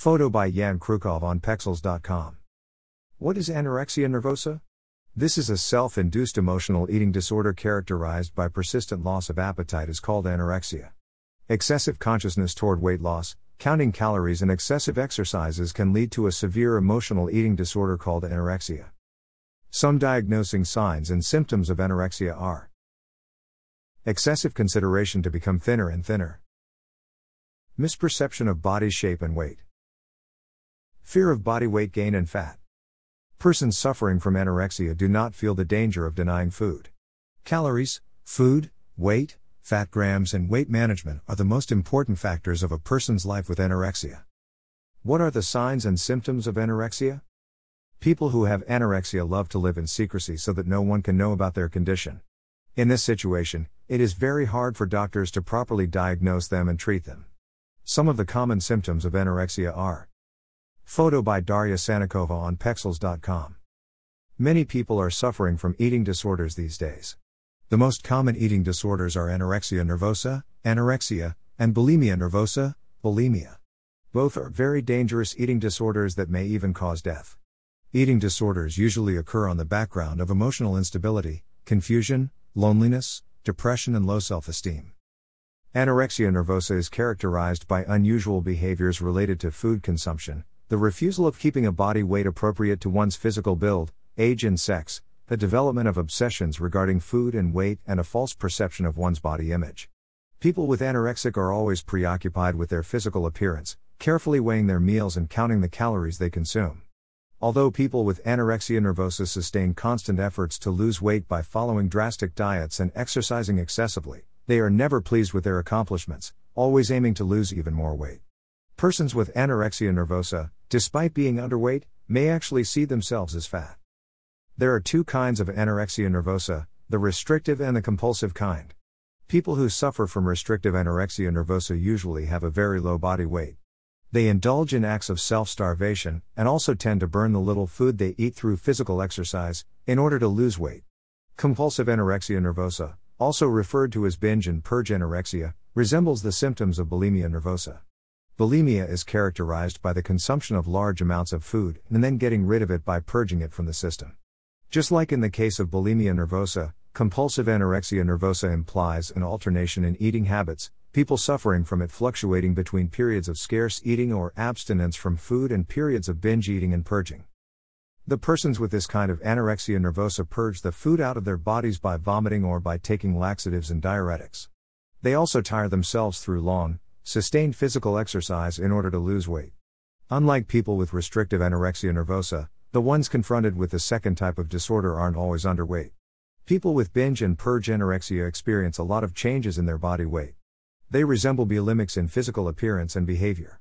Photo by Jan Krukov on Pexels.com. What is anorexia nervosa? This is a self induced emotional eating disorder characterized by persistent loss of appetite, is called anorexia. Excessive consciousness toward weight loss, counting calories, and excessive exercises can lead to a severe emotional eating disorder called anorexia. Some diagnosing signs and symptoms of anorexia are excessive consideration to become thinner and thinner, misperception of body shape and weight, fear of body weight gain and fat. Persons suffering from anorexia do not feel the danger of denying food. Calories, food, weight, fat grams, and weight management are the most important factors of a person's life with anorexia. What are the signs and symptoms of anorexia? People who have anorexia love to live in secrecy so that no one can know about their condition. In this situation, it is very hard for doctors to properly diagnose them and treat them. Some of the common symptoms of anorexia are Photo by Darya Sannikova on Pexels.com. Many people are suffering from eating disorders these days. The most common eating disorders are anorexia nervosa, anorexia, and bulimia nervosa, bulimia. Both are very dangerous eating disorders that may even cause death. Eating disorders usually occur on the background of emotional instability, confusion, loneliness, depression, and low self esteem. Anorexia nervosa is characterized by unusual behaviors related to food consumption, the refusal of keeping a body weight appropriate to one's physical build, age, and sex, the development of obsessions regarding food and weight, and a false perception of one's body image. People with anorexic are always preoccupied with their physical appearance, carefully weighing their meals and counting the calories they consume. Although people with anorexia nervosa sustain constant efforts to lose weight by following drastic diets and exercising excessively, they are never pleased with their accomplishments, always aiming to lose even more weight. Persons with anorexia nervosa, despite being underweight, may actually see themselves as fat. There are two kinds of anorexia nervosa the restrictive and the compulsive kind. People who suffer from restrictive anorexia nervosa usually have a very low body weight. They indulge in acts of self starvation, and also tend to burn the little food they eat through physical exercise, in order to lose weight. Compulsive anorexia nervosa, also referred to as binge and purge anorexia, resembles the symptoms of bulimia nervosa. Bulimia is characterized by the consumption of large amounts of food and then getting rid of it by purging it from the system. Just like in the case of bulimia nervosa, compulsive anorexia nervosa implies an alternation in eating habits, people suffering from it fluctuating between periods of scarce eating or abstinence from food and periods of binge eating and purging. The persons with this kind of anorexia nervosa purge the food out of their bodies by vomiting or by taking laxatives and diuretics. They also tire themselves through long, sustained physical exercise in order to lose weight. Unlike people with restrictive anorexia nervosa, the ones confronted with the second type of disorder aren't always underweight. People with binge and purge anorexia experience a lot of changes in their body weight. They resemble bulimics in physical appearance and behavior.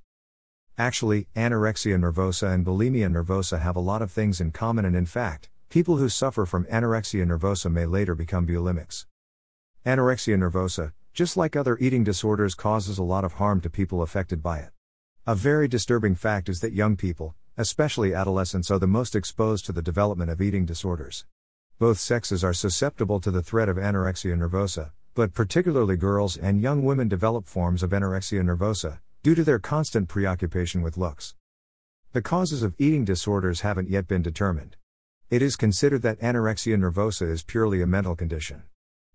Actually, anorexia nervosa and bulimia nervosa have a lot of things in common, and in fact, people who suffer from anorexia nervosa may later become bulimics. Anorexia nervosa, just like other eating disorders, causes a lot of harm to people affected by it. A very disturbing fact is that young people, especially adolescents, are the most exposed to the development of eating disorders. Both sexes are susceptible to the threat of anorexia nervosa, but particularly girls and young women develop forms of anorexia nervosa due to their constant preoccupation with looks. The causes of eating disorders haven't yet been determined. It is considered that anorexia nervosa is purely a mental condition.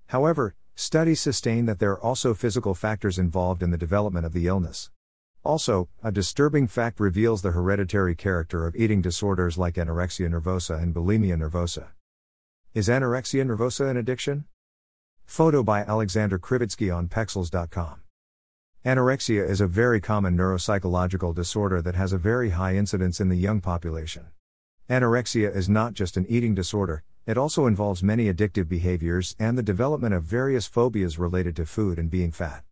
However, Studies sustain that there are also physical factors involved in the development of the illness. Also, a disturbing fact reveals the hereditary character of eating disorders like anorexia nervosa and bulimia nervosa. Is anorexia nervosa an addiction? Photo by Alexander Krivitskiy on Pexels.com. Anorexia is a very common neuropsychological disorder that has a very high incidence in the young population. Anorexia is not just an eating disorder, it also involves many addictive behaviors and the development of various phobias related to food and being fat.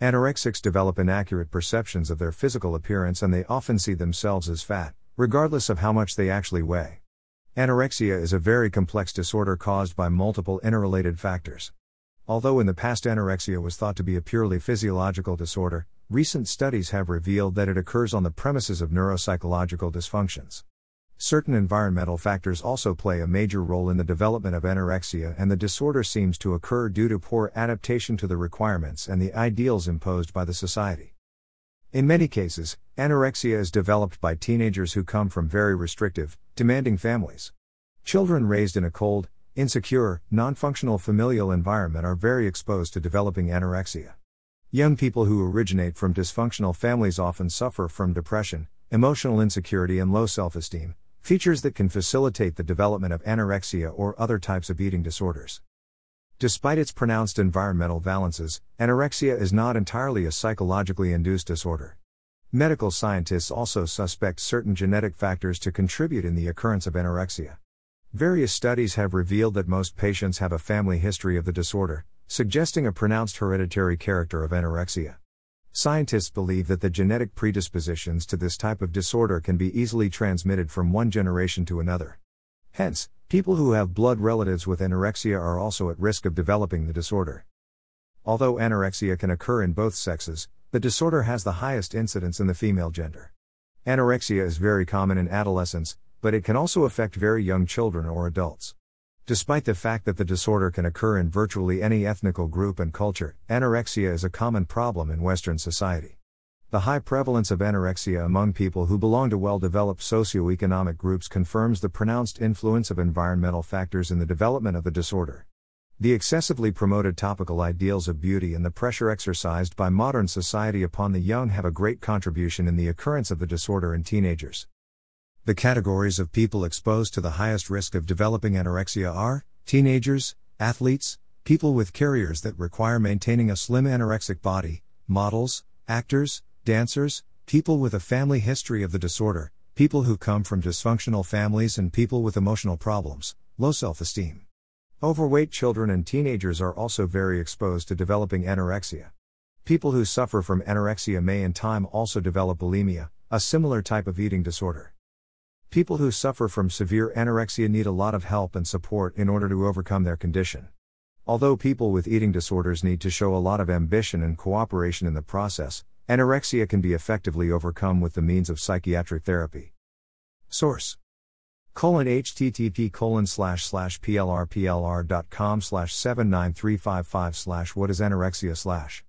Anorexics develop inaccurate perceptions of their physical appearance and they often see themselves as fat, regardless of how much they actually weigh. Anorexia is a very complex disorder caused by multiple interrelated factors. Although in the past anorexia was thought to be a purely physiological disorder, recent studies have revealed that it occurs on the premises of neuropsychological dysfunctions. Certain environmental factors also play a major role in the development of anorexia, and the disorder seems to occur due to poor adaptation to the requirements and the ideals imposed by the society. In many cases, anorexia is developed by teenagers who come from very restrictive, demanding families. Children raised in a cold, insecure, non functional familial environment are very exposed to developing anorexia. Young people who originate from dysfunctional families often suffer from depression, emotional insecurity, and low self esteem, features that can facilitate the development of anorexia or other types of eating disorders. Despite its pronounced environmental valences, anorexia is not entirely a psychologically induced disorder. Medical scientists also suspect certain genetic factors to contribute in the occurrence of anorexia. Various studies have revealed that most patients have a family history of the disorder, suggesting a pronounced hereditary character of anorexia. Scientists believe that the genetic predispositions to this type of disorder can be easily transmitted from one generation to another. Hence, People who have blood relatives with anorexia are also at risk of developing the disorder. Although anorexia can occur in both sexes, the disorder has the highest incidence in the female gender. Anorexia is very common in adolescents, but it can also affect very young children or adults. Despite the fact that the disorder can occur in virtually any ethnical group and culture, anorexia is a common problem in Western society. The high prevalence of anorexia among people who belong to well developed socioeconomic groups confirms the pronounced influence of environmental factors in the development of the disorder. The excessively promoted topical ideals of beauty and the pressure exercised by modern society upon the young have a great contribution in the occurrence of the disorder in teenagers. The categories of people exposed to the highest risk of developing anorexia are teenagers, athletes, people with carriers that require maintaining a slim anorexic body, models, actors, dancers, people with a family history of the disorder, people who come from dysfunctional families, and people with emotional problems, low self esteem. Overweight children and teenagers are also very exposed to developing anorexia. People who suffer from anorexia may in time also develop bulimia, a similar type of eating disorder. People who suffer from severe anorexia need a lot of help and support in order to overcome their condition. Although people with eating disorders need to show a lot of ambition and cooperation in the process, Anorexia can be effectively overcome with the means of psychiatric therapy. Source colon http colon slash slash plrplr.com slash 79355 slash what is anorexia slash